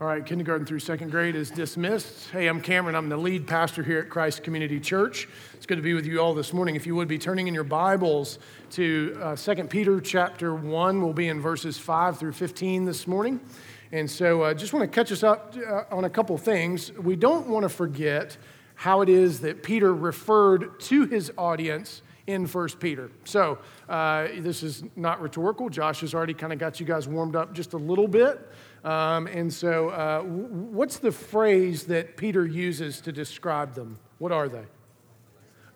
All right, kindergarten through second grade is dismissed. Hey, I'm Cameron. I'm the lead pastor here at Christ Community Church. It's good to be with you all this morning. If you would be turning in your Bibles to uh, 2 Peter chapter 1, we'll be in verses 5 through 15 this morning. And so I uh, just want to catch us up uh, on a couple things. We don't want to forget how it is that Peter referred to his audience in 1 Peter. So uh, this is not rhetorical. Josh has already kind of got you guys warmed up just a little bit. Um, and so, uh, what's the phrase that Peter uses to describe them? What are they?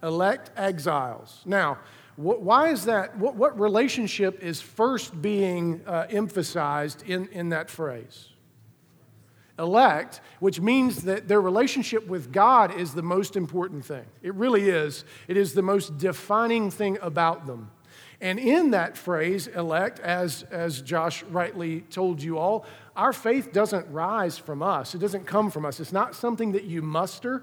Elect exiles. Now, wh- why is that? What, what, relationship is first being uh, emphasized in, in that phrase? Elect, which means that their relationship with God is the most important thing. It really is. It is the most defining thing about them. And in that phrase, elect, as, as Josh rightly told you all, our faith doesn't rise from us. It doesn't come from us. It's not something that you muster,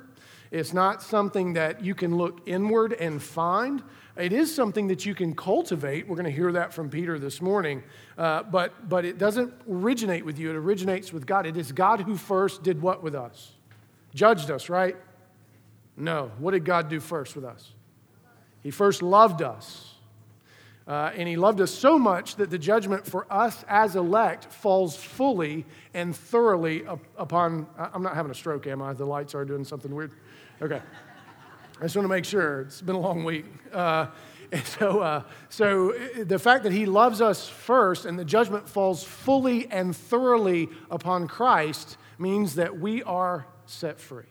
it's not something that you can look inward and find. It is something that you can cultivate. We're going to hear that from Peter this morning. Uh, but, but it doesn't originate with you, it originates with God. It is God who first did what with us? Judged us, right? No. What did God do first with us? He first loved us. Uh, and he loved us so much that the judgment for us as elect falls fully and thoroughly up, upon. I'm not having a stroke, am I? The lights are doing something weird. Okay. I just want to make sure. It's been a long week. Uh, and so, uh, so uh, the fact that he loves us first and the judgment falls fully and thoroughly upon Christ means that we are set free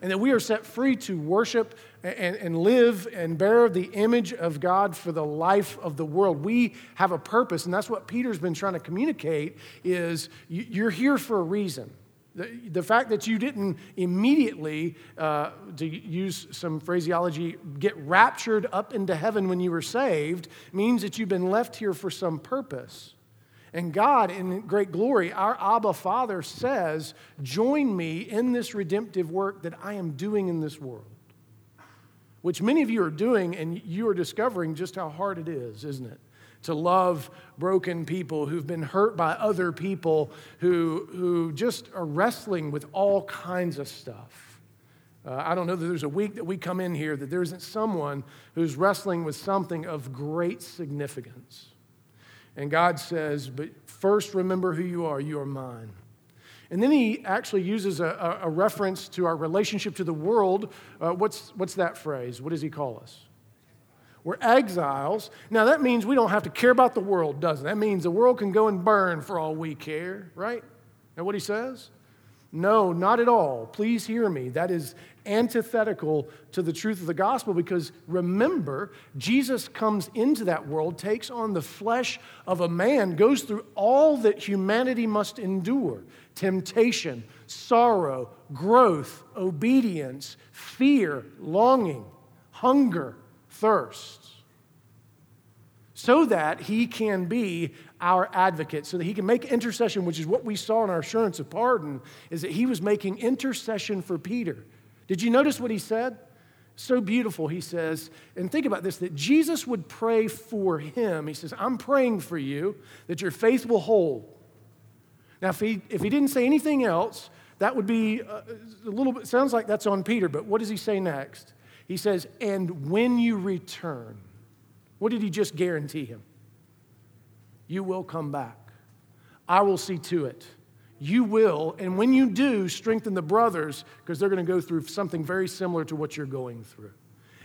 and that we are set free to worship and, and live and bear the image of God for the life of the world. We have a purpose, and that's what Peter's been trying to communicate is you're here for a reason. The, the fact that you didn't immediately, uh, to use some phraseology, get raptured up into heaven when you were saved means that you've been left here for some purpose. And God, in great glory, our Abba Father says, Join me in this redemptive work that I am doing in this world. Which many of you are doing, and you are discovering just how hard it is, isn't it? To love broken people who've been hurt by other people who, who just are wrestling with all kinds of stuff. Uh, I don't know that there's a week that we come in here that there isn't someone who's wrestling with something of great significance. And God says, But first remember who you are. You are mine. And then he actually uses a, a, reference to our relationship to the world. Uh, what's, what's that phrase? What does he call us? We're exiles. Now, that means we don't have to care about the world, doesn't it? That means the world can go and burn for all we care, right? That what he says? No, not at all. Please hear me. That is antithetical to the truth of the gospel because remember, Jesus comes into that world, takes on the flesh of a man, goes through all that humanity must endure temptation, sorrow, growth, obedience, fear, longing, hunger, thirst so that he can be our advocate, so that he can make intercession, which is what we saw in our assurance of pardon, is that he was making intercession for Peter. Did you notice what he said? So beautiful, he says, and think about this that Jesus would pray for him. He says, I'm praying for you that your faith will hold. Now, if he, if he didn't say anything else, that would be a, uh, a little bit, sounds like that's on Peter, but what does he say next? He says, and when you return, what did he just guarantee him? You will come back. I will see to it. You will, and when you do, strengthen the brothers because they're going to go through something very similar to what you're going through.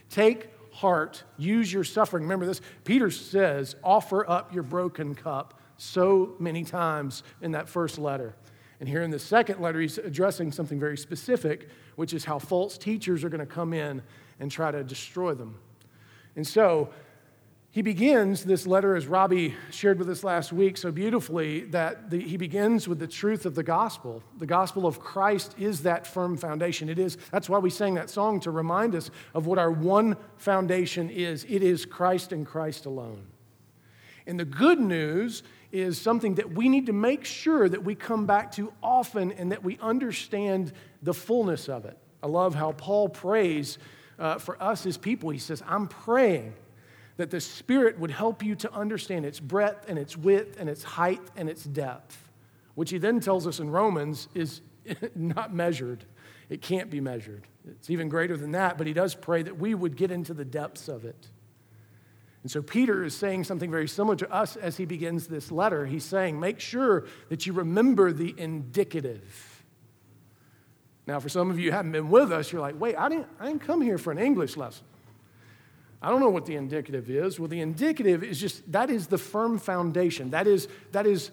Take heart, use your suffering. Remember this, Peter says, offer up your broken cup so many times in that first letter. And here in the second letter, he's addressing something very specific, which is how false teachers are going to come in and try to destroy them. And so, he begins this letter, as Robbie shared with us last week so beautifully, that the, he begins with the truth of the gospel. The gospel of Christ is that firm foundation. It is, that's why we sang that song to remind us of what our one foundation is it is Christ and Christ alone. And the good news is something that we need to make sure that we come back to often and that we understand the fullness of it. I love how Paul prays uh, for us as people. He says, I'm praying that the Spirit would help you to understand its breadth and its width and its height and its depth. which he then tells us in Romans is not measured. It can't be measured. It's even greater than that, but he does pray that we would get into the depths of it. And so Peter is saying something very similar to us as he begins this letter. He's saying, make sure that you remember the indicative. Now, for some of you who haven't been with us, you're like, wait, I didn't, I didn't come here for an English lesson. I don't know what the indicative is. Well, the indicative is just that is the firm foundation. That is, that is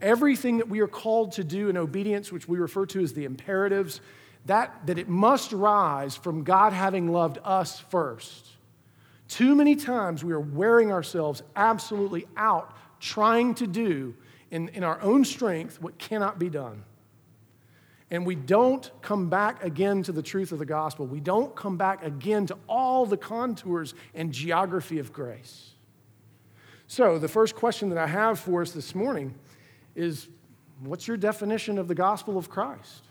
everything that we are called to do in obedience, which we refer to as the imperatives, that, that it must rise from God having loved us first. Too many times we are wearing ourselves absolutely out trying to do in, in our own strength what cannot be done. And we don't come back again to the truth of the gospel. We don't come back again to all the contours and geography of grace. So, the first question that I have for us this morning is what's your definition of the gospel of Christ?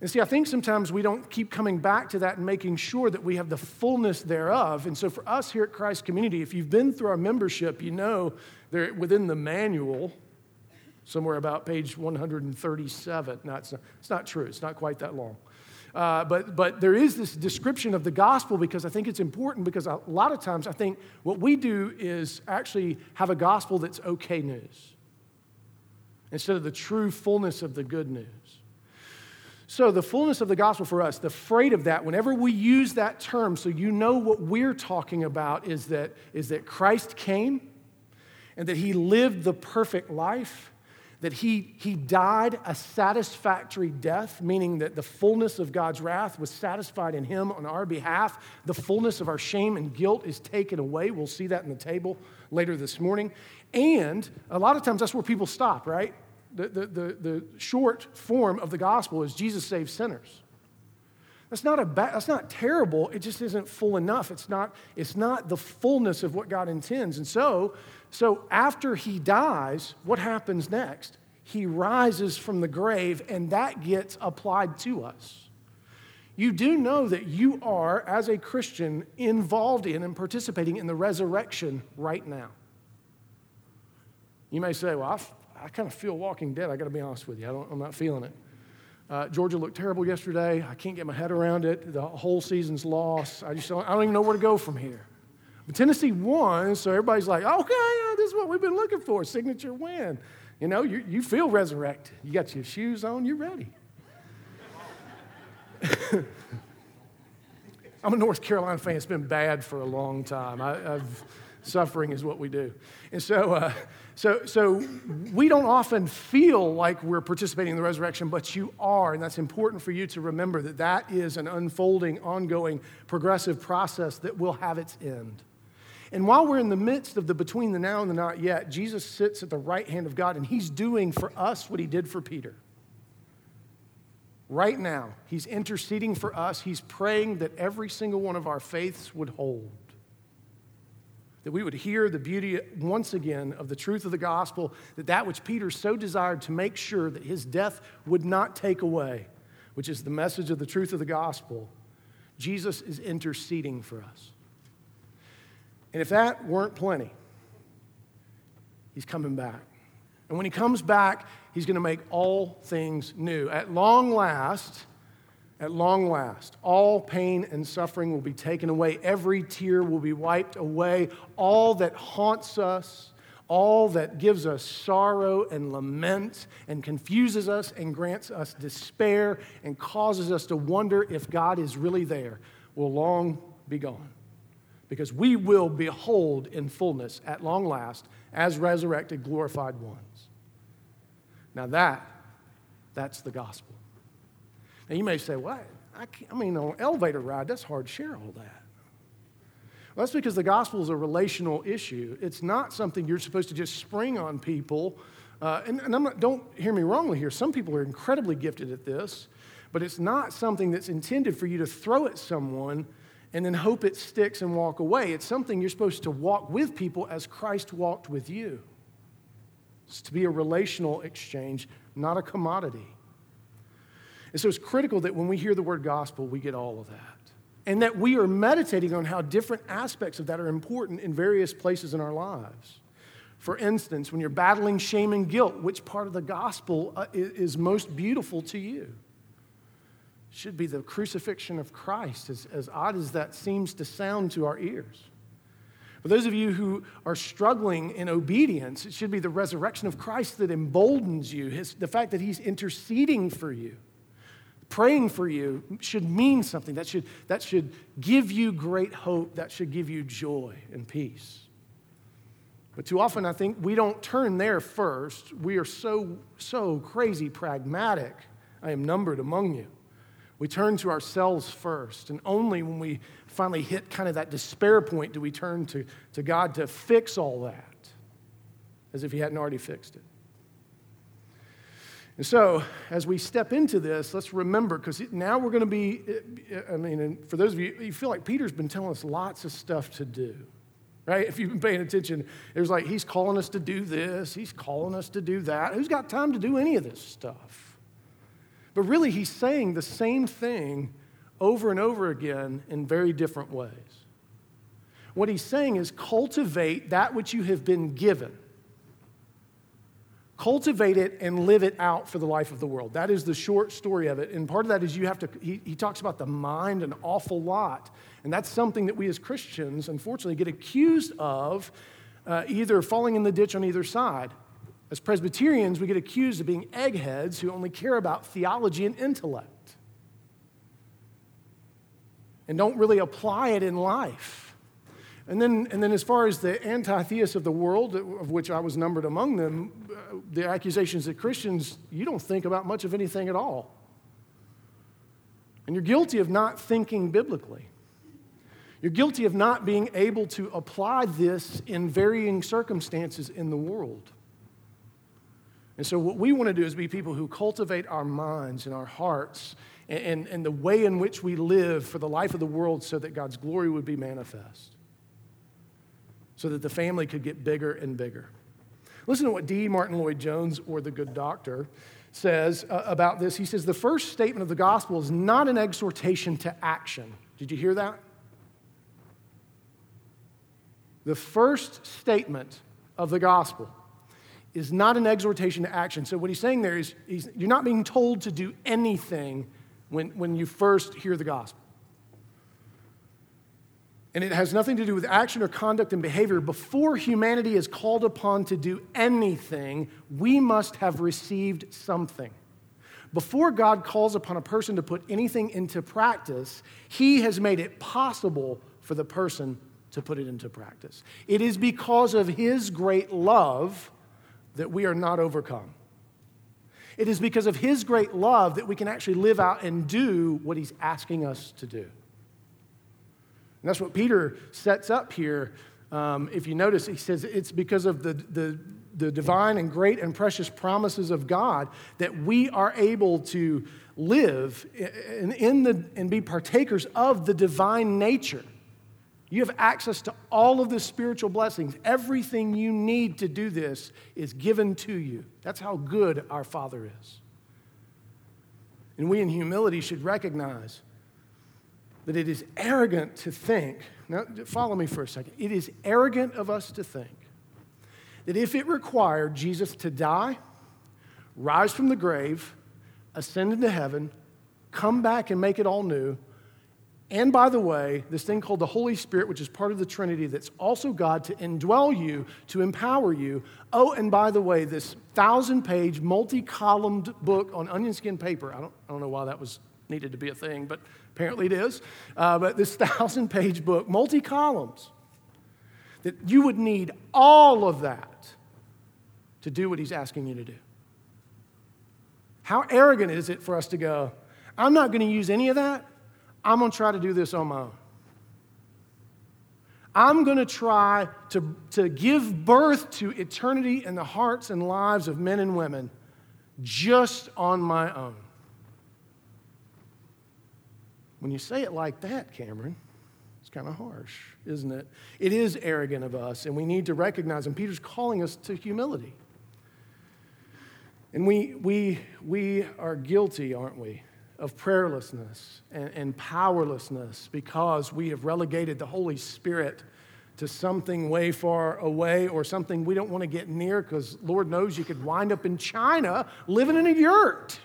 And see, I think sometimes we don't keep coming back to that and making sure that we have the fullness thereof. And so, for us here at Christ Community, if you've been through our membership, you know there within the manual, somewhere about page 137. No, it's not, it's not true. It's not quite that long. Uh, but, but there is this description of the gospel because I think it's important because a lot of times I think what we do is actually have a gospel that's okay news instead of the true fullness of the good news. So, the fullness of the gospel for us, the freight of that, whenever we use that term, so you know what we're talking about is that, is that Christ came and that he lived the perfect life, that he, he died a satisfactory death, meaning that the fullness of God's wrath was satisfied in him on our behalf. The fullness of our shame and guilt is taken away. We'll see that in the table later this morning. And a lot of times that's where people stop, right? the, the, the, the short form of the gospel is Jesus saves sinners. That's not, a ba- that's not terrible. It just isn't full enough. It's not, it's not the fullness of what God intends. And so, so after he dies, what happens next? He rises from the grave, and that gets applied to us. You do know that you are, as a Christian, involved in and participating in the resurrection right now. You may say, Well, I kind of feel walking dead. I got to be honest with you. I am not feeling it. Uh, Georgia looked terrible yesterday. I can't get my head around it. The whole season's lost. I just don't, I don't even know where to go from here. But Tennessee won, so everybody's like, okay, this is what we've been looking for signature win. You know, you, you feel resurrected. You got your shoes on, you're ready. I'm a North Carolina fan. It's been bad for a long time. I, have suffering is what we do. And so, uh, so, so we don't often feel like we're participating in the resurrection, but you are. And that's important for you to remember that that is an unfolding, ongoing, progressive process that will have its end. And while we're in the midst of the between the now and the not yet, Jesus sits at the right hand of God and he's doing for us what he did for Peter. Right now, he's interceding for us. He's praying that every single one of our faiths would hold that we would hear the beauty once again of the truth of the gospel, that that which Peter so desired to make sure that his death would not take away, which is the message of the truth of the gospel, Jesus is interceding for us. And if that weren't plenty, he's coming back. And when he comes back, he's going to make all things new. At long last, at long last, all pain and suffering will be taken away. Every tear will be wiped away. All that haunts us, all that gives us sorrow and lament and confuses us and grants us despair and causes us to wonder if God is really there, will long be gone. Because we will behold in fullness at long last as resurrected, glorified ones. Now, that, that's the gospel. Now, you may say, well, I, I mean, on elevator ride, that's hard to share all that. Well, that's because the gospel is a relational issue. It's not something you're supposed to just spring on people. Uh, and, and not, don't hear me wrongly here. Some people are incredibly gifted at this, but it's not something that's intended for you to throw at someone and then hope it sticks and walk away. It's something you're supposed to walk with people as Christ walked with you. It's to be a relational exchange, not a commodity. And so it's critical that when we hear the word gospel, we get all of that. And that we are meditating on how different aspects of that are important in various places in our lives. For instance, when you're battling shame and guilt, which part of the gospel uh, is most beautiful to you? Should be the crucifixion of Christ, as, as odd as that seems to sound to our ears. For those of you who are struggling in obedience, it should be the resurrection of Christ that emboldens you, his, the fact that He's interceding for you. Praying for you should mean something. That should, that should give you great hope. That should give you joy and peace. But too often, I think we don't turn there first. We are so, so crazy pragmatic. I am numbered among you. We turn to ourselves first, and only when we finally hit kind of that despair point do we turn to, to God to fix all that, as if He hadn't already fixed it. And so, as we step into this, let's remember, because now we're going to be, uh, I mean, for those of you, you feel like Peter's been telling us lots of stuff to do right? If you've been paying attention, it was like he's calling us to do this, he's calling us to do that. Who's got time to do any of this stuff? But really, he's saying the same thing over and over again in very different ways. What he's saying is cultivate that which you have been given. Cultivate it and live it out for the life of the world. That is the short story of it. And part of that is you have to, he, he talks about the mind an awful lot. And that's something that we as Christians, unfortunately, get accused of uh, either falling in the ditch on either side. As Presbyterians, we get accused of being eggheads who only care about theology and intellect and don't really apply it in life. And then, and then as far as the anti theists of the world, of which I was numbered among them, uh, the accusations that Christians, you don't think about much of anything at all. And you're guilty of not thinking biblically. You're guilty of not being able to apply this in varying circumstances in the world. And so, what we want to do is be people who cultivate our minds and our hearts and, and, and, the way in which we live for the life of the world so that God's glory would be manifest, so that the family could get bigger and bigger. Listen to what D. Martyn Lloyd-Jones, or the good doctor, says uh, about this. He says, The first statement of the gospel is not an exhortation to action. Did you hear that? The first statement of the gospel is not an exhortation to action. So, what he's saying there is you're not being told to do anything when, when you first hear the gospel. And it has nothing to do with action or conduct and behavior. Before humanity is called upon to do anything, we must have received something. Before God calls upon a person to put anything into practice, He has made it possible for the person to put it into practice. It is because of His great love that we are not overcome. It is because of His great love that we can actually live out and do what He's asking us to do. And that's what Peter sets up here. Um, if you notice, he says it's because of the, the, the divine and great and precious promises of God that we are able to live in, in the, and be partakers of the divine nature. You have access to all of the spiritual blessings. Everything you need to do this is given to you. That's how good our Father is. And we in humility should recognize that it is arrogant to think, now follow me for a second. It is arrogant of us to think that if it required Jesus to die, rise from the grave, ascend into heaven, come back and make it all new, and by the way, this thing called the Holy Spirit, which is part of the Trinity, that's also God to indwell you, to empower you. Oh, and by the way, this thousand page, multi columned book on onion skin paper. I don't, I don't know why that was needed to be a thing, but apparently it is. Uh, but this thousand page book, multi columns, that you would need all of that to do what he's asking you to do. How arrogant is it for us to go, I'm not going to use any of that? I'm going to try to do this on my own. I'm going to try to, to give birth to eternity in the hearts and lives of men and women just on my own. When you say it like that, Cameron, it's kind of harsh, isn't it? It is arrogant of us, and we need to recognize, and Peter's calling us to humility. And we, we, we are guilty, aren't we? Of prayerlessness and, and powerlessness because we have relegated the Holy Spirit to something way far away or something we don't want to get near because Lord knows you could wind up in China living in a yurt.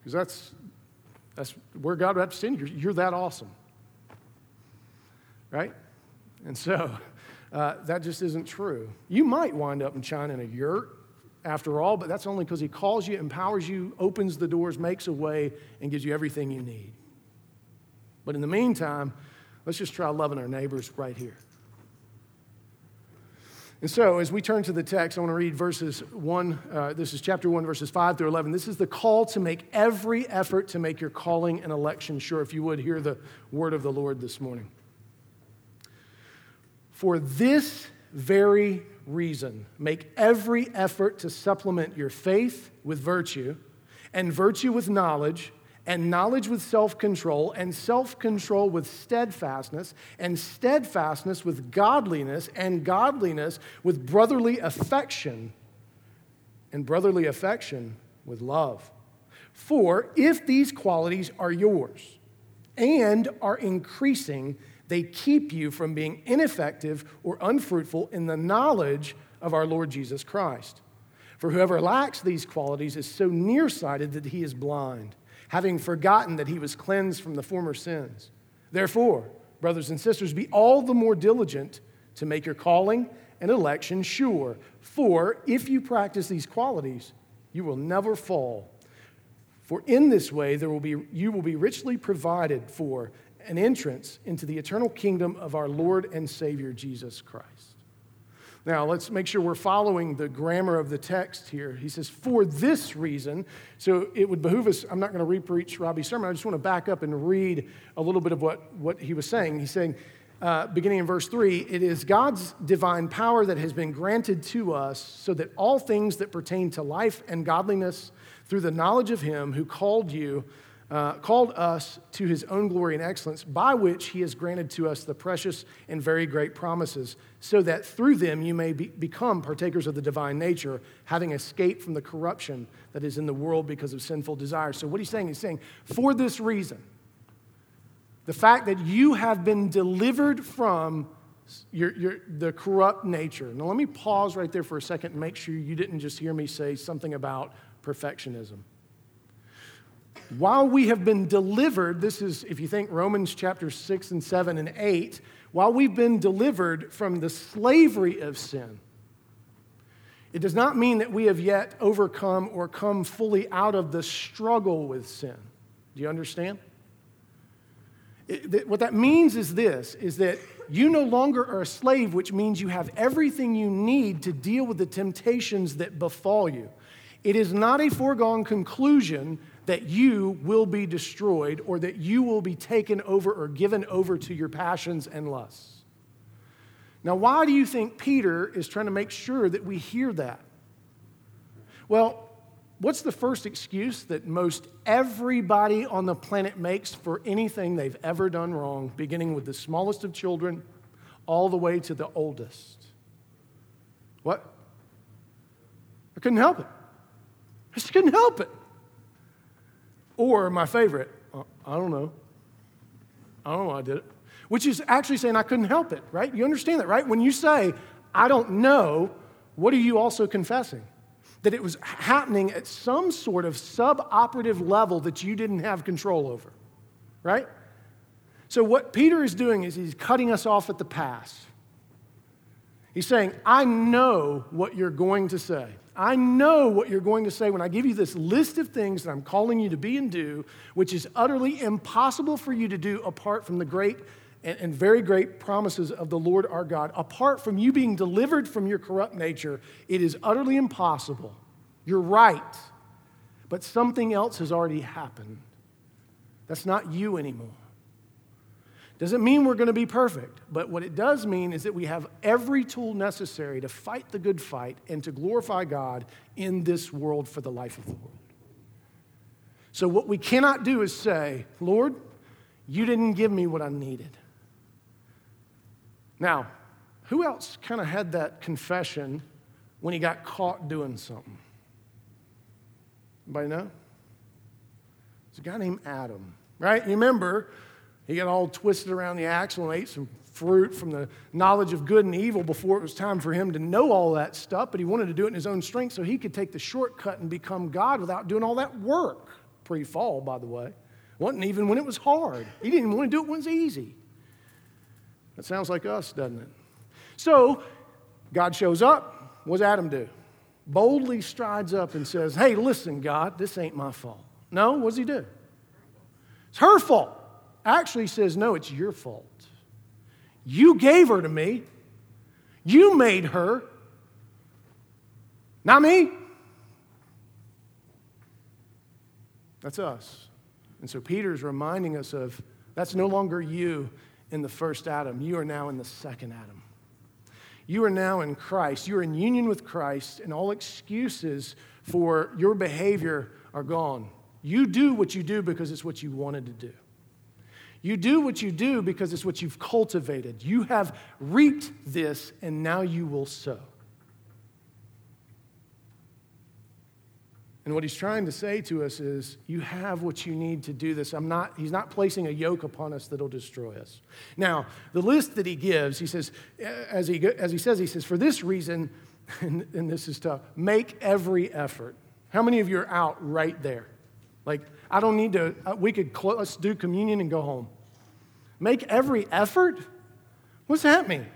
Because that's, that's where God would have to send you. You're, that awesome. Right? And so uh, that just isn't true. You might wind up in China in a yurt after all, but that's only because He calls you, empowers you, opens the doors, makes a way, and gives you everything you need. But in the meantime, let's just try loving our neighbors right here. And so, as we turn to the text, I want to read verses 1. Uh, this is chapter 1, verses 5 through 11. This is the call to make every effort to make your calling and election sure. If you would hear the word of the Lord this morning. For this very reason, make every effort to supplement your faith with virtue, and virtue with knowledge, and knowledge with self control, and self control with steadfastness, and steadfastness with godliness, and godliness with brotherly affection, and brotherly affection with love. For if these qualities are yours and are increasing, they keep you from being ineffective or unfruitful in the knowledge of our Lord Jesus Christ. For whoever lacks these qualities is so nearsighted that he is blind, having forgotten that he was cleansed from the former sins. Therefore, brothers and sisters, be all the more diligent to make your calling and election sure. For if you practice these qualities, you will never fall. For in this way there will be, you will be richly provided for an entrance into the eternal kingdom of our Lord and Savior Jesus Christ. Now, let's make sure we're following the grammar of the text here. He says, for this reason. So it would behoove us, I'm not going to repreach Robbie's sermon. I just want to back up and read a little bit of what, what he was saying. He's saying, uh, beginning in verse 3, it is God's divine power that has been granted to us so that all things that pertain to life and godliness through the knowledge of Him who called you uh, called us to his own glory and excellence, by which he has granted to us the precious and very great promises, so that through them you may be, become partakers of the divine nature, having escaped from the corruption that is in the world because of sinful desires. So, what he's saying, he's saying, for this reason, the fact that you have been delivered from your, your, the corrupt nature. Now, let me pause right there for a second and make sure you didn't just hear me say something about perfectionism while we have been delivered, this is, if you think Romans chapter 6 and 7 and 8, while we've been delivered from the slavery of sin, it does not mean that we have yet overcome or come fully out of the struggle with sin. Do you understand? It, what that means is this is that you no longer are a slave, which means you have everything you need to deal with the temptations that befall you. It is not a foregone conclusion that you will be destroyed or that you will be taken over or given over to your passions and lusts. Now, why do you think Peter is trying to make sure that we hear that? Well, what's the first excuse that most everybody on the planet makes for anything they've ever done wrong, beginning with the smallest of children all the way to the oldest? What? I couldn't help it. I just couldn't help it. Or my favorite, uh, I don't know. I don't know why I did it. Which is actually saying I couldn't help it, right? You understand that, right? When you say, I don't know, what are you also confessing? That it was happening at some sort of suboperative level that you didn't have control over, right? So, what Peter is doing is he's cutting us off at the pass. He's saying, I know what you're going to say. I know what you're going to say when I give you this list of things that I'm calling you to be and do, which is utterly impossible for you to do apart from the great and, very great promises of the Lord our God. Apart from you being delivered from your corrupt nature, it is utterly impossible. You're right, but something else has already happened. That's not you anymore. Doesn't mean we're going to be perfect, but what it does mean is that we have every tool necessary to fight the good fight and to glorify God in this world for the life of the world. So, what we cannot do is say, Lord, you didn't give me what I needed. Now, who else kind of had that confession when he got caught doing something? Anybody know? It's a guy named Adam, right? You remember He got all twisted around the axle and ate some fruit from the knowledge of good and evil before it was time for him to know all that stuff, but he wanted to do it in his own strength so he could take the shortcut and become God without doing all that work. Pre fall, by the way. Wasn't even when it was hard. He didn't even want to do it when it was easy. That sounds like us, doesn't it? So, God shows up. What does Adam do? Boldly strides up and says, Hey, listen, God, this ain't my fault. No, what does he do? It's her fault. Actually, says, No, it's your fault. You gave her to me. You made her. Not me. That's us. And so Peter's reminding us of that's no longer you in the first Adam. You are now in the second Adam. You are now in Christ. You are in union with Christ, and all excuses for your behavior are gone. You do what you do because it's what you wanted to do. You do what you do because it's what you've cultivated. You have reaped this, and now you will sow. And what he's trying to say to us is, you have what you need to do this. I'm not, he's not placing a yoke upon us that'll destroy us. Now, the list that he gives, he says, uh, as he, as he says, he says, for this reason, and, and this is tough, make every effort. How many of you are out right there? Like, I don't need to, uh, we could, let's do communion and go home. Make every effort? What's that mean?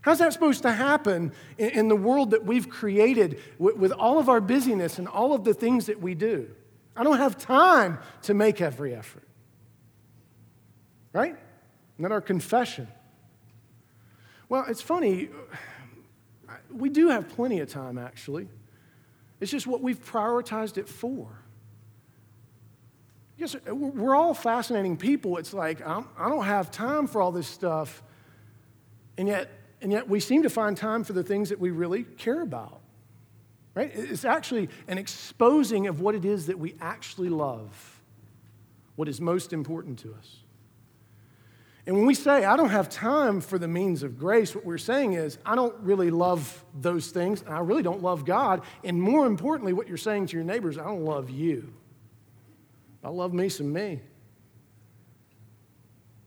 How's that supposed to happen in, in the world that we've created with, with all of our busyness and all of the things that we do? I don't have time to make every effort. Right? Isn't that our confession? Well, it's funny. We do have plenty of time, actually. It's just what we've prioritized it for. Yes, we're all fascinating people. It's like, I don't have time for all this stuff. And yet, and yet we seem to find time for the things that we really care about. Right? It's actually an exposing of what it is that we actually love, what is most important to us. And when we say, I don't have time for the means of grace, what we're saying is, I don't really love those things, and I really don't love God. And more importantly, what you're saying to your neighbors, I don't love you. I love me some me.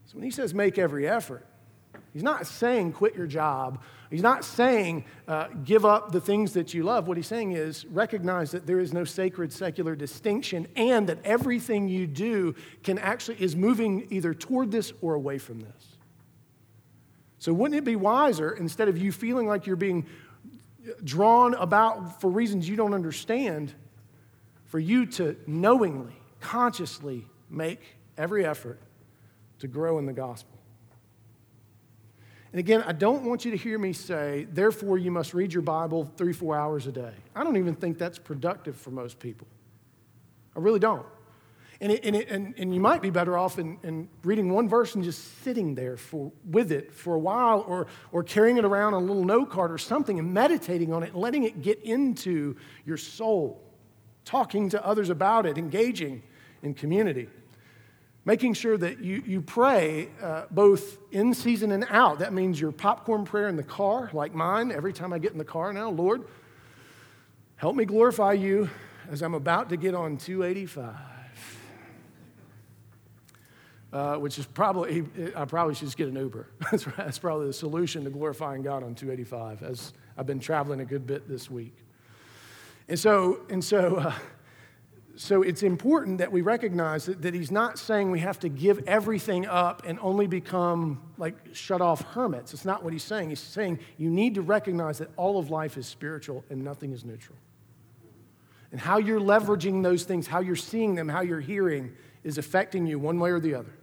So when he says make every effort, he's not saying quit your job. He's not saying uh, give up the things that you love. What he's saying is recognize that there is no sacred secular distinction and that everything you do can actually is moving either toward this or away from this. So wouldn't it be wiser instead of you feeling like you're being drawn about for reasons you don't understand for you to knowingly consciously make every effort to grow in the gospel. And again, I don't want you to hear me say, therefore, you must read your Bible three, four hours a day. I don't even think that's productive for most people. I really don't. And, it, and, it, and, and, you might be better off in, in, reading one verse and just sitting there for, with it for a while or, or carrying it around on a little note card or something and meditating on it letting it get into your soul, talking to others about it, engaging in community. Making sure that you, you pray uh, both in season and out. That means your popcorn prayer in the car, like mine, every time I get in the car now. Lord, help me glorify you as I'm about to get on 285. Uh, which is probably, I probably should just get an Uber. that's, that's probably the solution to glorifying God on 285, as I've been traveling a good bit this week. And so, and so uh, so it's important that we recognize that, that he's not saying we have to give everything up and only become like shut off hermits. It's not what he's saying. He's saying you need to recognize that all of life is spiritual and nothing is neutral. And how you're leveraging those things, how you're seeing them, how you're hearing is affecting you one way or the other.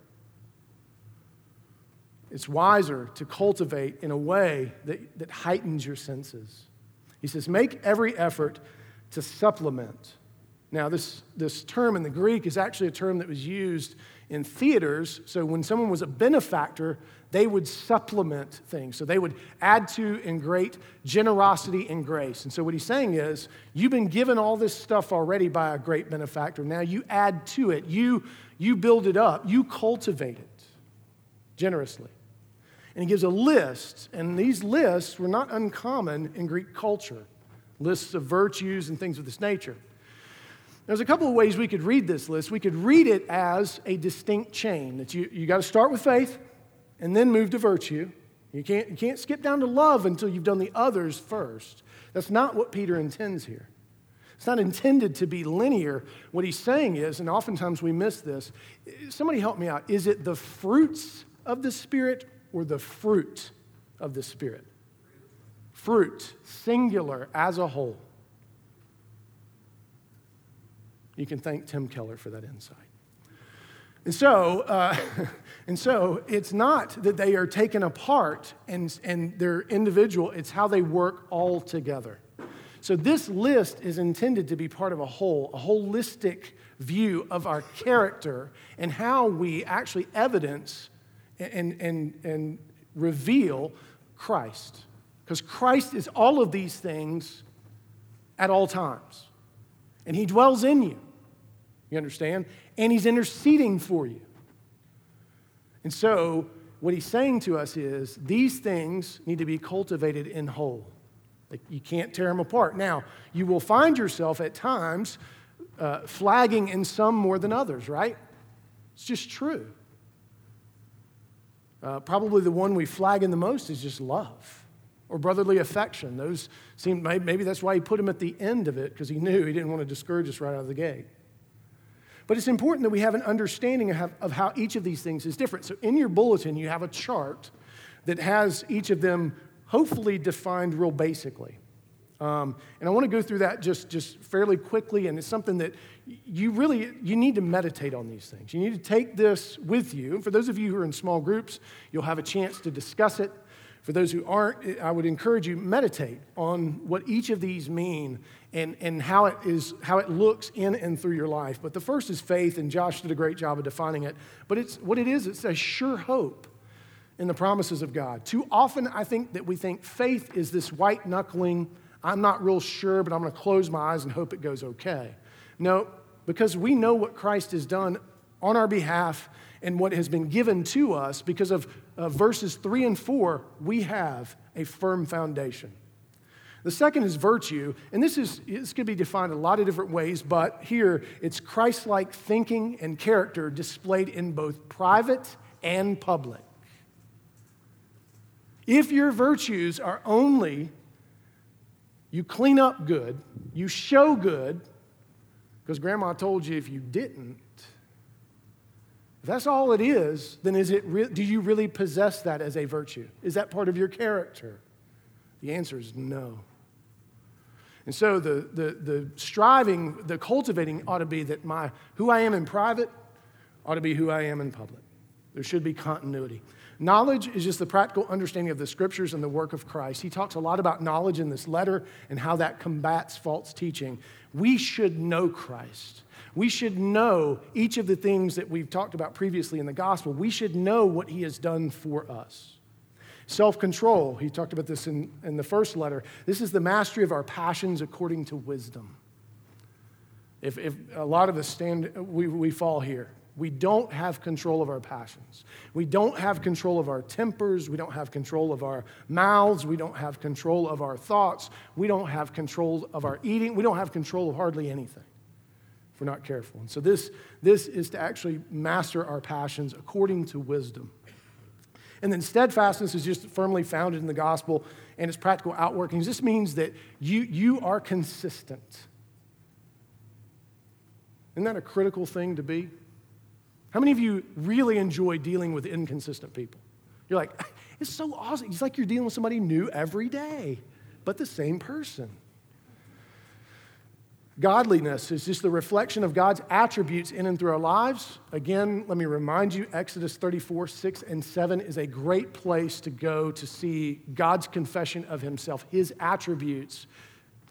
It's wiser to cultivate in a way that, that heightens your senses. He says, make every effort to supplement now, this, this term in the Greek is actually a term that was used in theaters. So, when someone was a benefactor, they would supplement things. So, they would add to in great generosity and grace. And so, what he's saying is, you've been given all this stuff already by a great benefactor. Now, you add to it, you, you build it up, you cultivate it generously. And he gives a list, and these lists were not uncommon in Greek culture lists of virtues and things of this nature. There's a couple of ways we could read this list. We could read it as a distinct chain that you, you got to start with faith and then move to virtue. You can't, you can't skip down to love until you've done the others first. That's not what Peter intends here. It's not intended to be linear. What he's saying is, and oftentimes we miss this, somebody help me out. Is it the fruits of the Spirit or the fruit of the Spirit? Fruit, singular as a whole. You can thank Tim Keller for that insight. And so, uh, and so it's not that they are taken apart and, and they're individual, it's how they work all together. So this list is intended to be part of a whole, a holistic view of our character and how we actually evidence and, and, and reveal Christ. Because Christ is all of these things at all times. And he dwells in you. You understand? And he's interceding for you. And so, what he's saying to us is these things need to be cultivated in whole. Like you can't tear them apart. Now, you will find yourself at times uh, flagging in some more than others, right? It's just true. Uh, probably the one we flag in the most is just love or brotherly affection. Those seem, maybe that's why he put him at the end of it, because he knew he didn't want to discourage us right out of the gate. But it's important that we have an understanding of how each of these things is different. So in your bulletin, you have a chart that has each of them hopefully defined real basically. Um, and I want to go through that just, just fairly quickly, and it's something that you really you need to meditate on these things. You need to take this with you. And for those of you who are in small groups, you'll have a chance to discuss it. For those who aren't, I would encourage you meditate on what each of these mean and, and how, it is, how it looks in and through your life. But the first is faith, and Josh did a great job of defining it. But it's, what it is, it's a sure hope in the promises of God. Too often, I think that we think faith is this white knuckling, I'm not real sure, but I'm going to close my eyes and hope it goes okay. No, because we know what Christ has done on our behalf and what has been given to us because of uh, verses three and four, we have a firm foundation. The second is virtue, and this is this could be defined a lot of different ways, but here it's Christ-like thinking and character displayed in both private and public. If your virtues are only you clean up good, you show good, because grandma told you if you didn't, if that's all it is, then is it re- do you really possess that as a virtue? Is that part of your character? The answer is no. And so the, the, the striving, the cultivating ought to be that my who I am in private ought to be who I am in public. There should be continuity. Knowledge is just the practical understanding of the scriptures and the work of Christ. He talks a lot about knowledge in this letter and how that combats false teaching. We should know Christ. We should know each of the things that we've talked about previously in the gospel. We should know what he has done for us. Self control, he talked about this in, in the first letter. This is the mastery of our passions according to wisdom. If, if a lot of us stand, we, we fall here. We don't have control of our passions. We don't have control of our tempers. We don't have control of our mouths. We don't have control of our thoughts. We don't have control of our eating. We don't have control of hardly anything if we're not careful. And so, this, this is to actually master our passions according to wisdom. And then, steadfastness is just firmly founded in the gospel and its practical outworkings. This means that you, you are consistent. Isn't that a critical thing to be? How many of you really enjoy dealing with inconsistent people? You're like, it's so awesome. It's like you're dealing with somebody new every day, but the same person. Godliness is just the reflection of God's attributes in and through our lives. Again, let me remind you Exodus 34, 6 and 7 is a great place to go to see God's confession of himself, his attributes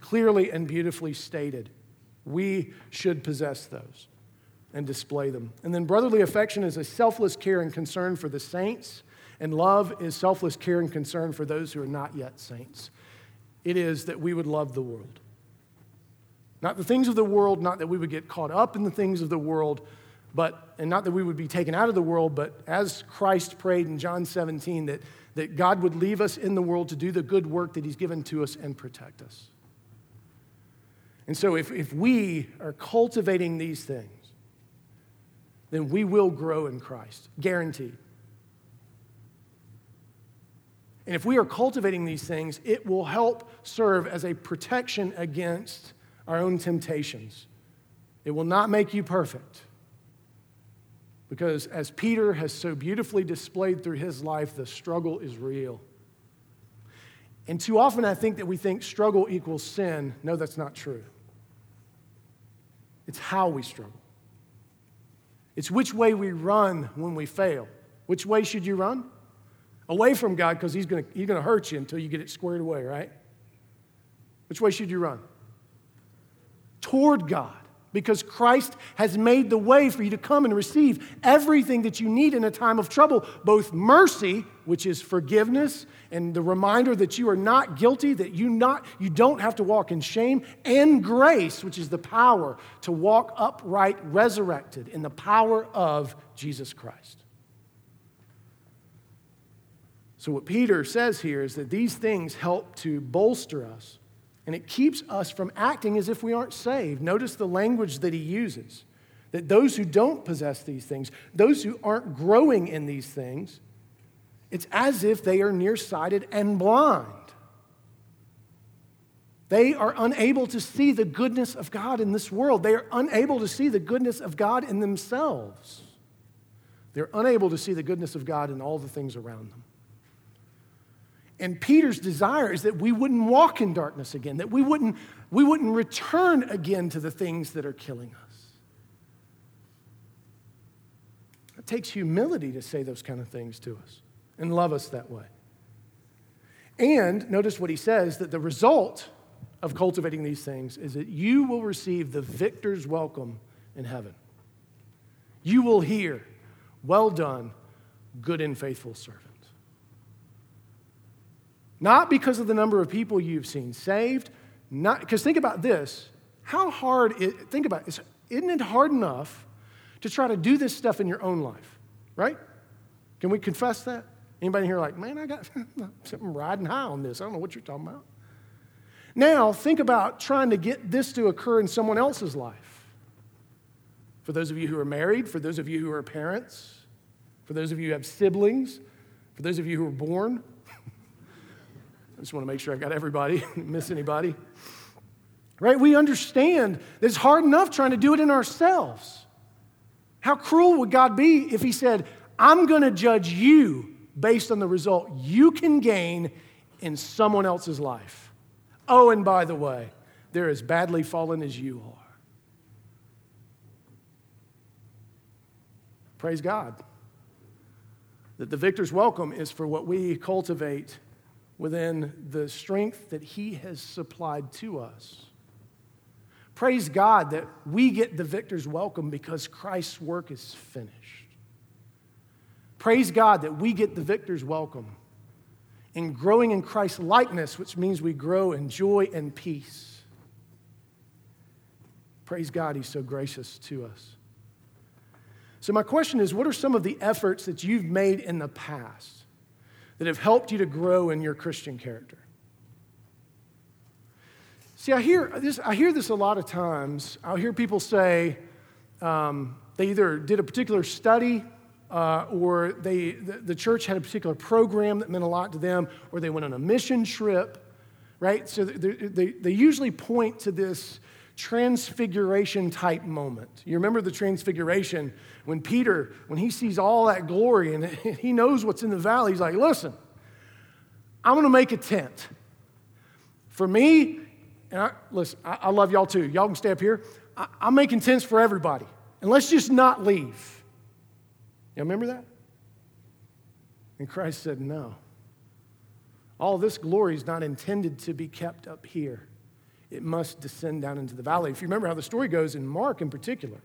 clearly and beautifully stated. We should possess those and display them. And then brotherly affection is a selfless care and concern for the saints, and love is selfless care and concern for those who are not yet saints. It is that we would love the world. Not the things of the world, not that we would get caught up in the things of the world, but, and not that we would be taken out of the world, but as Christ prayed in John 17, that, that God would leave us in the world to do the good work that He's given to us and protect us. And so, if, if we are cultivating these things, then we will grow in Christ, guaranteed. And if we are cultivating these things, it will help serve as a protection against our own temptations. It will not make you perfect. Because as Peter has so beautifully displayed through his life, the struggle is real. And too often I think that we think struggle equals sin. No, that's not true. It's how we struggle. It's which way we run when we fail. Which way should you run? Away from God because he's going he's to hurt you until you get it squared away, right? Which way should you run? Toward God because Christ has made the way for you to come and receive everything that you need in a time of trouble both mercy, which is forgiveness and the reminder that you are not guilty, that you, not, you don't have to walk in shame, and grace, which is the power to walk upright, resurrected in the power of Jesus Christ. So, what Peter says here is that these things help to bolster us and it keeps us from acting as if we aren't saved. Notice the language that he uses that those who don't possess these things, those who aren't growing in these things, it's as if they are nearsighted and blind. They are unable to see the goodness of God in this world. They are unable to see the goodness of God in themselves. They're unable to see the goodness of God in all the things around them. And Peter's desire is that we wouldn't walk in darkness again, that we wouldn't, we wouldn't return again to the things that are killing us. It takes humility to say those kind of things to us and love us that way. And notice what he says that the result of cultivating these things is that you will receive the victor's welcome in heaven. You will hear, Well done, good and faithful servant. Not because of the number of people you've seen saved, not because think about this. How hard it, think about it, isn't it hard enough to try to do this stuff in your own life, right? Can we confess that? Anybody here like, man, I got something riding high on this. I don't know what you're talking about. Now, think about trying to get this to occur in someone else's life. For those of you who are married, for those of you who are parents, for those of you who have siblings, for those of you who are born, just want to make sure I got everybody, miss anybody. Right? We understand that it's hard enough trying to do it in ourselves. How cruel would God be if He said, I'm going to judge you based on the result you can gain in someone else's life? Oh, and by the way, they're as badly fallen as you are. Praise God. That the victor's welcome is for what we cultivate within the strength that He has supplied to us. Praise God that we get the victor's welcome because Christ's work is finished. Praise God that we get the victor's welcome in growing in Christ's likeness, which means we grow in joy and peace. Praise God, He's so gracious to us. So, my question is what are some of the efforts that you've made in the past that have helped you to grow in your Christian character. See, I hear this, I hear this a lot of times. I'll hear people say um, they either did a particular study uh, or they, the, the, church had a particular program that meant a lot to them, or they went on a mission trip, right? So they, they, they usually point to this transfiguration type moment. You remember the transfiguration when Peter, when he sees all that glory and he knows what's in the valley, he's like, listen, I'm going to make a tent. For me, and I, listen, I, I, love y'all too. Y'all can stay up here. I, I'm making tents for everybody. And let's just not leave. Y'all remember that? And Christ said, no. All this glory is not intended to be kept up here it must descend down into the valley. If you remember how the story goes in Mark in particular,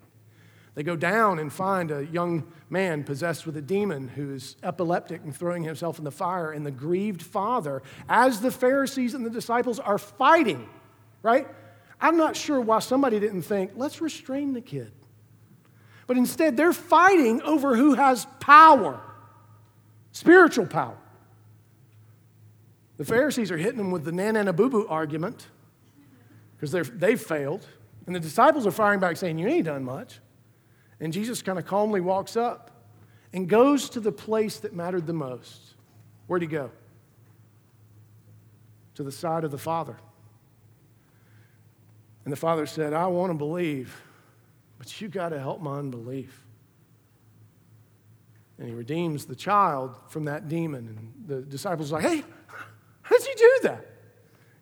they go down and find a young man possessed with a demon who's epileptic and throwing himself in the fire, and the grieved father, as the Pharisees and the disciples are fighting, right? I'm not sure why somebody didn't think, let's restrain the kid. But instead, they're fighting over who has power, spiritual power. The Pharisees are hitting them with the nana boo boo argument because they've failed. And the disciples are firing back saying, You ain't done much. And Jesus kind of calmly walks up and goes to the place that mattered the most. Where'd he go? To the side of the Father. And the Father said, I want to believe, but you got to help my unbelief. And he redeems the child from that demon. And the disciples are like, Hey, how did you do that?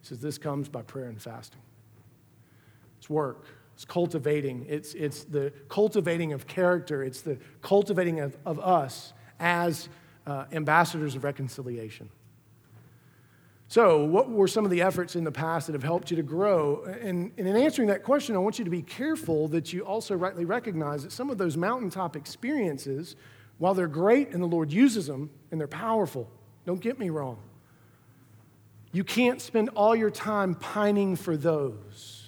He says, This comes by prayer and fasting. It's work. It's cultivating. It's, it's the cultivating of character. It's the cultivating of, of us as uh, ambassadors of reconciliation. So, what were some of the efforts in the past that have helped you to grow? And, and, in answering that question, I want you to be careful that you also rightly recognize that some of those mountaintop experiences, while they're great and the Lord uses them and they're powerful, don't get me wrong, you can't spend all your time pining for those.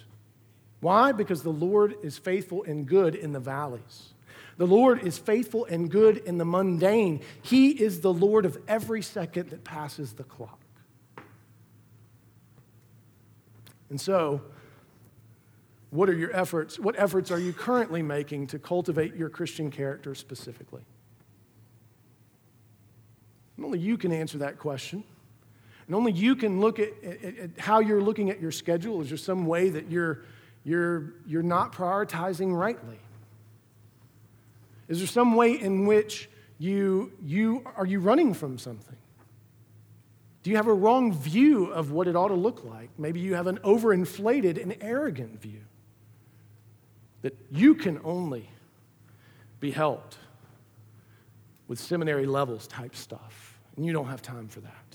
Why? Because the Lord is faithful and good in the valleys. The Lord is faithful and good in the mundane. He is the Lord of every second that passes the clock. And so, what are your efforts? What efforts are you currently making to cultivate your Christian character specifically? And only you can answer that question. And only you can look at, at, at how you're looking at your schedule. Is there some way that you're you're, you're not prioritizing rightly? Is there some way in which you, you are you running from something? Do you have a wrong view of what it ought to look like? Maybe you have an overinflated and arrogant view that you can only be helped with seminary levels type stuff, and you don't have time for that.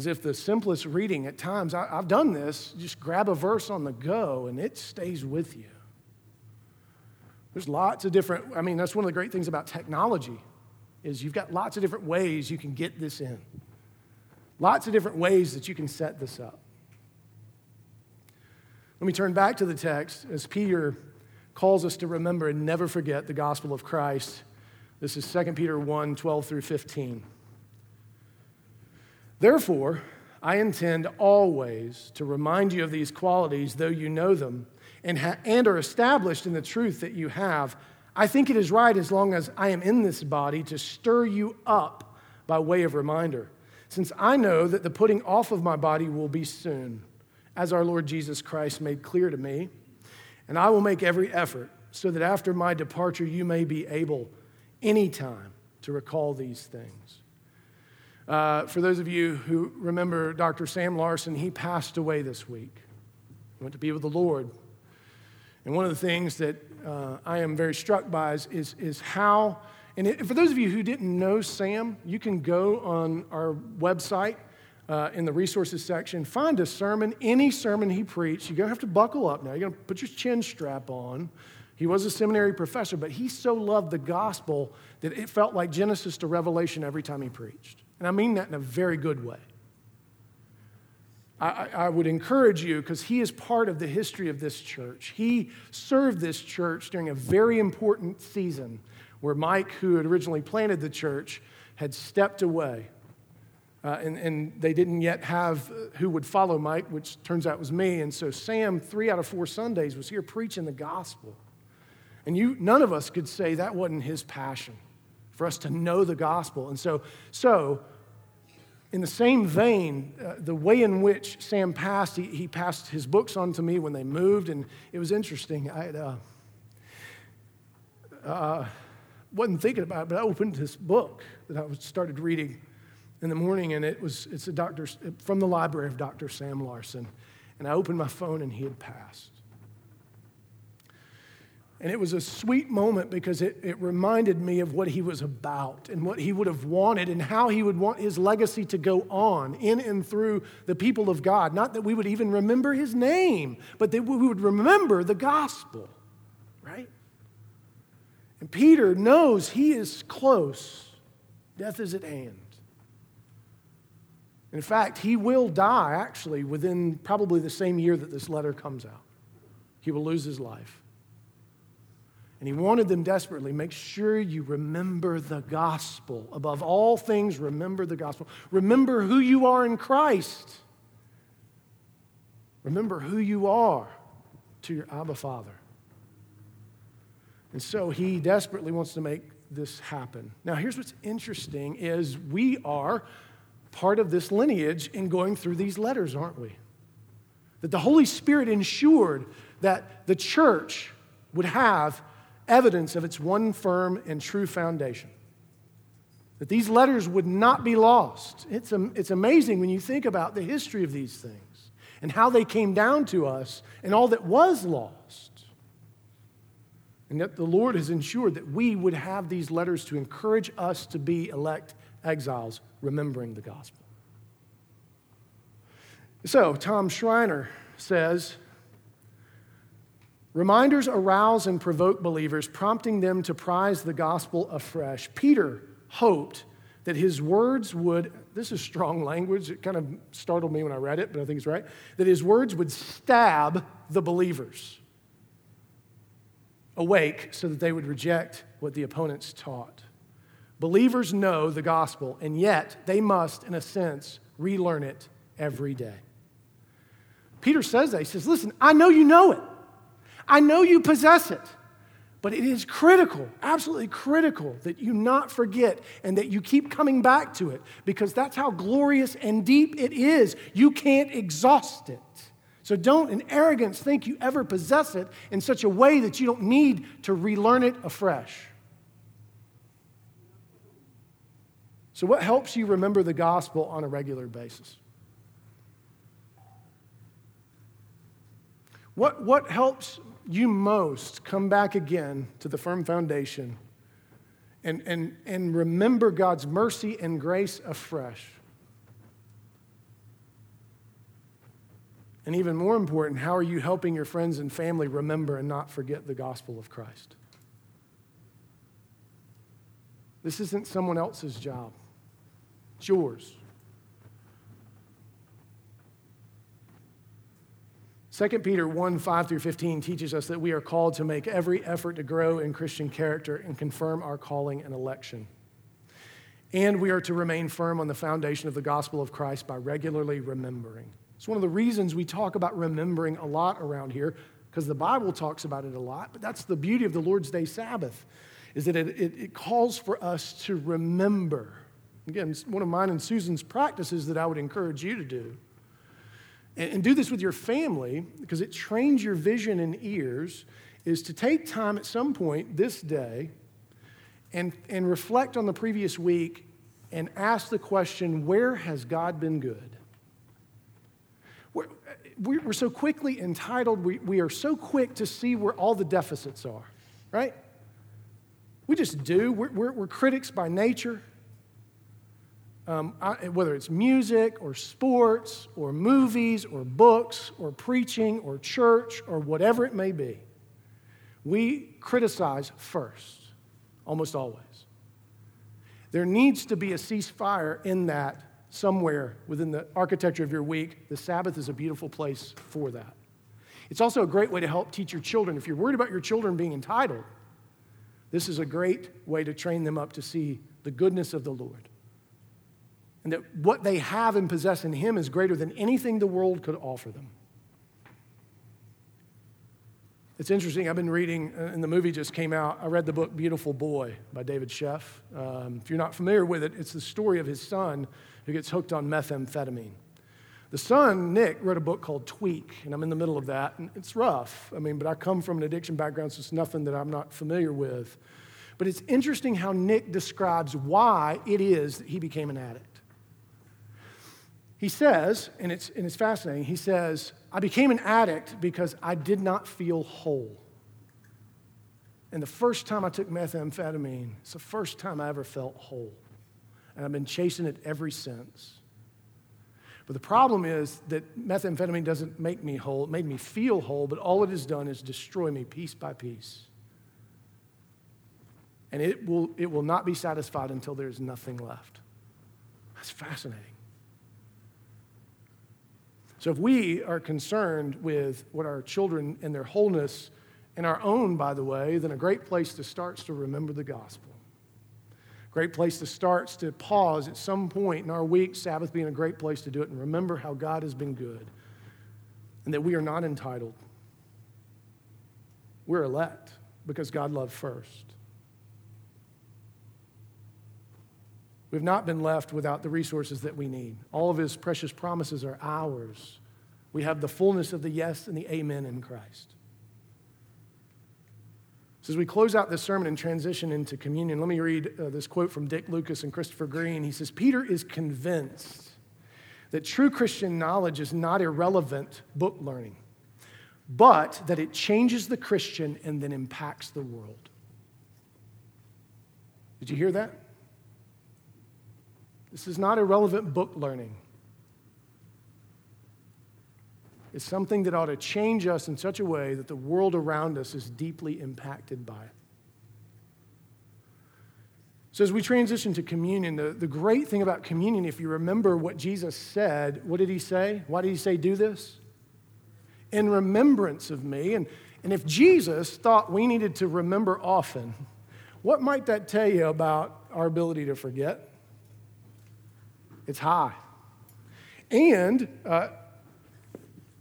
As if the simplest reading at times, I, have done this, just grab a verse on the go and it stays with you. There's lots of different, I mean, that's one of the great things about technology is you've got lots of different ways you can get this in. Lots of different ways that you can set this up. Let me turn back to the text as Peter calls us to remember and never forget the gospel of Christ. This is 2 Peter 1 12 through 15. Therefore, I intend always to remind you of these qualities, though you know them and, ha- and are established in the truth that you have. I think it is right, as long as I am in this body, to stir you up by way of reminder, since I know that the putting off of my body will be soon, as our Lord Jesus Christ made clear to me. And I will make every effort so that after my departure you may be able anytime to recall these things. Uh, for those of you who remember Dr. Sam Larson, he passed away this week. He went to be with the Lord. And one of the things that uh, I am very struck by is, is, is how, and it, for those of you who didn't know Sam, you can go on our website uh, in the resources section, find a sermon, any sermon he preached. You're going to have to buckle up now. You're going to put your chin strap on. He was a seminary professor, but he so loved the gospel that it felt like Genesis to Revelation every time he preached. And I mean that in a very good way. I, I would encourage you, because he is part of the history of this church. He served this church during a very important season where Mike, who had originally planted the church, had stepped away. Uh, and, and they didn't yet have who would follow Mike, which turns out was me. And so Sam, three out of four Sundays, was here preaching the gospel. And you, none of us could say that wasn't his passion for us to know the gospel. And so, so in the same vein, uh, the way in which Sam passed, he, he, passed his books on to me when they moved, and it was interesting. I uh, uh, wasn't thinking about it, but I opened this book that I started reading in the morning, and it was it's a doctor from the library of Dr. Sam Larson. And I opened my phone, and he had passed. And it was a sweet moment because it, it reminded me of what he was about and what he would have wanted and how he would want his legacy to go on in and through the people of God. Not that we would even remember his name, but that we would remember the gospel, right? And Peter knows he is close, death is at hand. In fact, he will die actually within probably the same year that this letter comes out. He will lose his life. And he wanted them desperately make sure you remember the gospel. Above all things, remember the gospel. Remember who you are in Christ. Remember who you are to your Abba Father. And so he desperately wants to make this happen. Now, here's what's interesting is we are part of this lineage in going through these letters, aren't we? That the Holy Spirit ensured that the church would have evidence of its one firm and true foundation. That these letters would not be lost. It's, it's amazing when you think about the history of these things and how they came down to us and all that was lost. And that the Lord has ensured that we would have these letters to encourage us to be elect exiles, remembering the gospel. So, Tom Schreiner says reminders arouse and provoke believers, prompting them to prize the gospel afresh. Peter hoped that his words would, this is strong language, it kind of startled me when I read it, but I think it's right, that his words would stab the believers awake so that they would reject what the opponents taught. Believers know the gospel, and yet they must, in a sense, relearn it every day. Peter says that. He says, Listen, I know you know it, I know you possess it. But it is critical, absolutely critical, that you not forget and that you keep coming back to it because that's how glorious and deep it is. You can't exhaust it. So don't, in arrogance, think you ever possess it in such a way that you don't need to relearn it afresh. So, what helps you remember the gospel on a regular basis? What, what helps you most come back again to the firm foundation and, and, and remember God's mercy and grace afresh? And even more important, how are you helping your friends and family remember and not forget the gospel of Christ? This isn't someone else's job, it's yours. 2 Peter 1 5 through 15 teaches us that we are called to make every effort to grow in Christian character and confirm our calling and election. And we are to remain firm on the foundation of the gospel of Christ by regularly remembering. It's one of the reasons we talk about remembering a lot around here, because the Bible talks about it a lot. But that's the beauty of the Lord's Day Sabbath, is that it, it, it calls for us to remember. Again, one of mine and Susan's practices that I would encourage you to do and, and do this with your family because it trains your vision and ears, is to take time at some point this day and, and reflect on the previous week and ask the question where has God been good? We're, we're so quickly entitled, we, we are so quick to see where all the deficits are, right? We just do. We're, we're, we're critics by nature um, I, whether it's music or sports or movies or books or preaching or church or whatever it may be, we criticize first, almost always. There needs to be a ceasefire in that somewhere within the architecture of your week. The Sabbath is a beautiful place for that. It's also a great way to help teach your children. If you're worried about your children being entitled, this is a great way to train them up to see the goodness of the Lord and that what they have and possess in Him is greater than anything the world could offer them. It's interesting. I've been reading, uh, and the movie just came out. I read the book Beautiful Boy by David Sheff. Um, if you're not familiar with it, it's the story of his son who gets hooked on methamphetamine. The son, Nick, wrote a book called Tweak, and I'm in the middle of that, and it's rough. I mean, but I come from an addiction background, so it's nothing that I'm not familiar with. But it's interesting how Nick describes why it is that he became an addict. He says, and it's, and it's fascinating, he says, I became an addict because I did not feel whole. And the first time I took methamphetamine, it's the first time I ever felt whole. And I've been chasing it ever since. But the problem is that methamphetamine doesn't make me whole. It made me feel whole, but all it has done is destroy me piece by piece. And it will, it will not be satisfied until there's nothing left. That's fascinating. So if we are concerned with what our children and their wholeness and our own, by the way, then a great place to start is to remember the gospel. Great place to start is to pause at some point in our week, Sabbath being a great place to do it, and remember how God has been good. and that we are not entitled. We're elect because God loved first. We've not been left without the resources that we need. All of his precious promises are ours. We have the fullness of the yes and the amen in Christ. So, as we close out this sermon and transition into communion, let me read uh, this quote from Dick Lucas and Christopher Green. He says, Peter is convinced that true Christian knowledge is not irrelevant book learning, but that it changes the Christian and then impacts the world. Did you hear that? This is not irrelevant book learning. It's something that ought to change us in such a way that the world around us is deeply impacted by it. So, as we transition to communion, the, the great thing about communion, if you remember what Jesus said, what did he say? Why did he say, do this? In remembrance of me. And, and if Jesus thought we needed to remember often, what might that tell you about our ability to forget? It's high. And uh,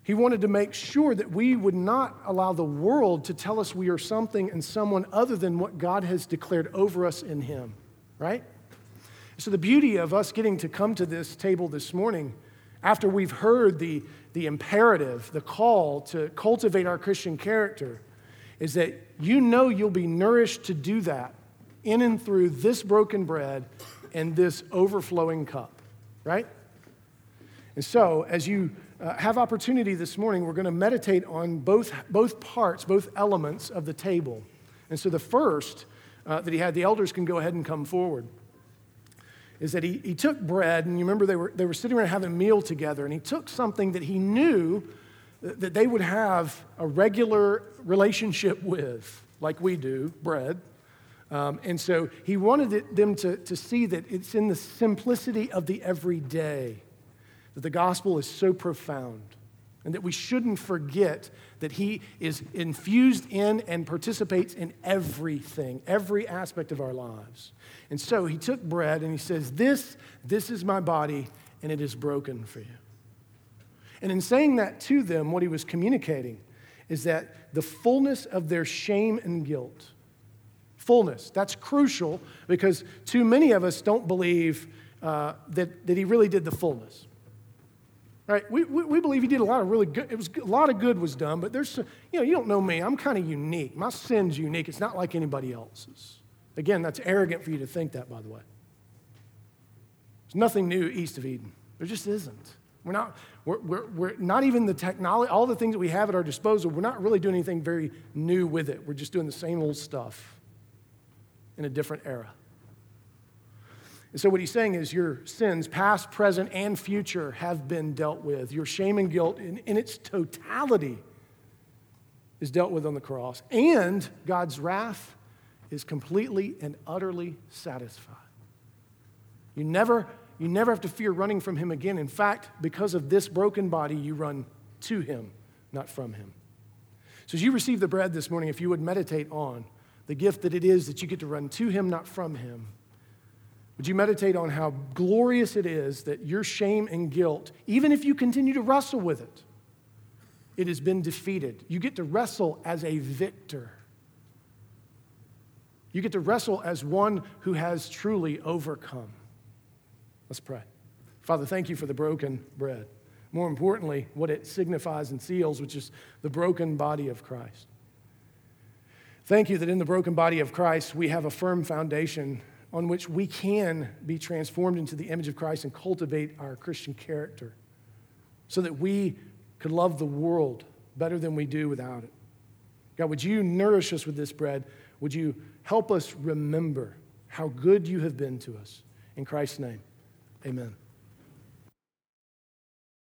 he wanted to make sure that we would not allow the world to tell us we are something and someone other than what God has declared over us in Him, right? So, the beauty of us getting to come to this table this morning, after we've heard the, the imperative, the call to cultivate our Christian character, is that you know you'll be nourished to do that in and through this broken bread and this overflowing cup, right? And so, as you uh, have opportunity this morning, we're going to meditate on both, both parts, both elements of the table. And so the first uh, that he had, the elders can go ahead and come forward, is that he, he took bread, and you remember they were, they were sitting around having a meal together, and he took something that he knew that they would have a regular relationship with, like we do, bread. Um, and so he wanted it, them to, to see that it's in the simplicity of the everyday that the gospel is so profound and that we shouldn't forget that he is infused in and participates in everything, every aspect of our lives. And so he took bread and he says, This, this is my body, and it is broken for you. And in saying that to them, what he was communicating is that the fullness of their shame and guilt, fullness, that's crucial because too many of us don't believe uh, that, that he really did the fullness. Right? We, we, we, believe he did a lot of really good, it was, a lot of good was done, but there's, you know, you don't know me. I'm kind of unique. My sin's unique. It's not like anybody else's. Again, that's arrogant for you to think that, by the way. There's nothing new east of Eden. There just isn't. We're not, we're, we're, we're not even the technology, all the things that we have at our disposal, we're not really doing anything very new with it. We're just doing the same old stuff in a different era. And so, what he's saying is, your sins, past, present, and future, have been dealt with. Your shame and guilt, in, in its totality, is dealt with on the cross. And God's wrath is completely and utterly satisfied. You never, you never have to fear running from Him again. In fact, because of this broken body, you run to Him, not from Him. So, as you receive the bread this morning, if you would meditate on the gift that it is that you get to run to Him, not from Him would you meditate on how glorious it is that your shame and guilt, even if you continue to wrestle with it, it has been defeated. You get to wrestle as a victor. You get to wrestle as one who has truly overcome. Let's pray. Father, thank you for the broken bread. More importantly, what it signifies and seals, which is the broken body of Christ. Thank you that in the broken body of Christ, we have a firm foundation on which we can be transformed into the image of Christ and cultivate our Christian character so that we could love the world better than we do without it. God, would you nourish us with this bread? Would you help us remember how good you have been to us? In Christ's name, amen.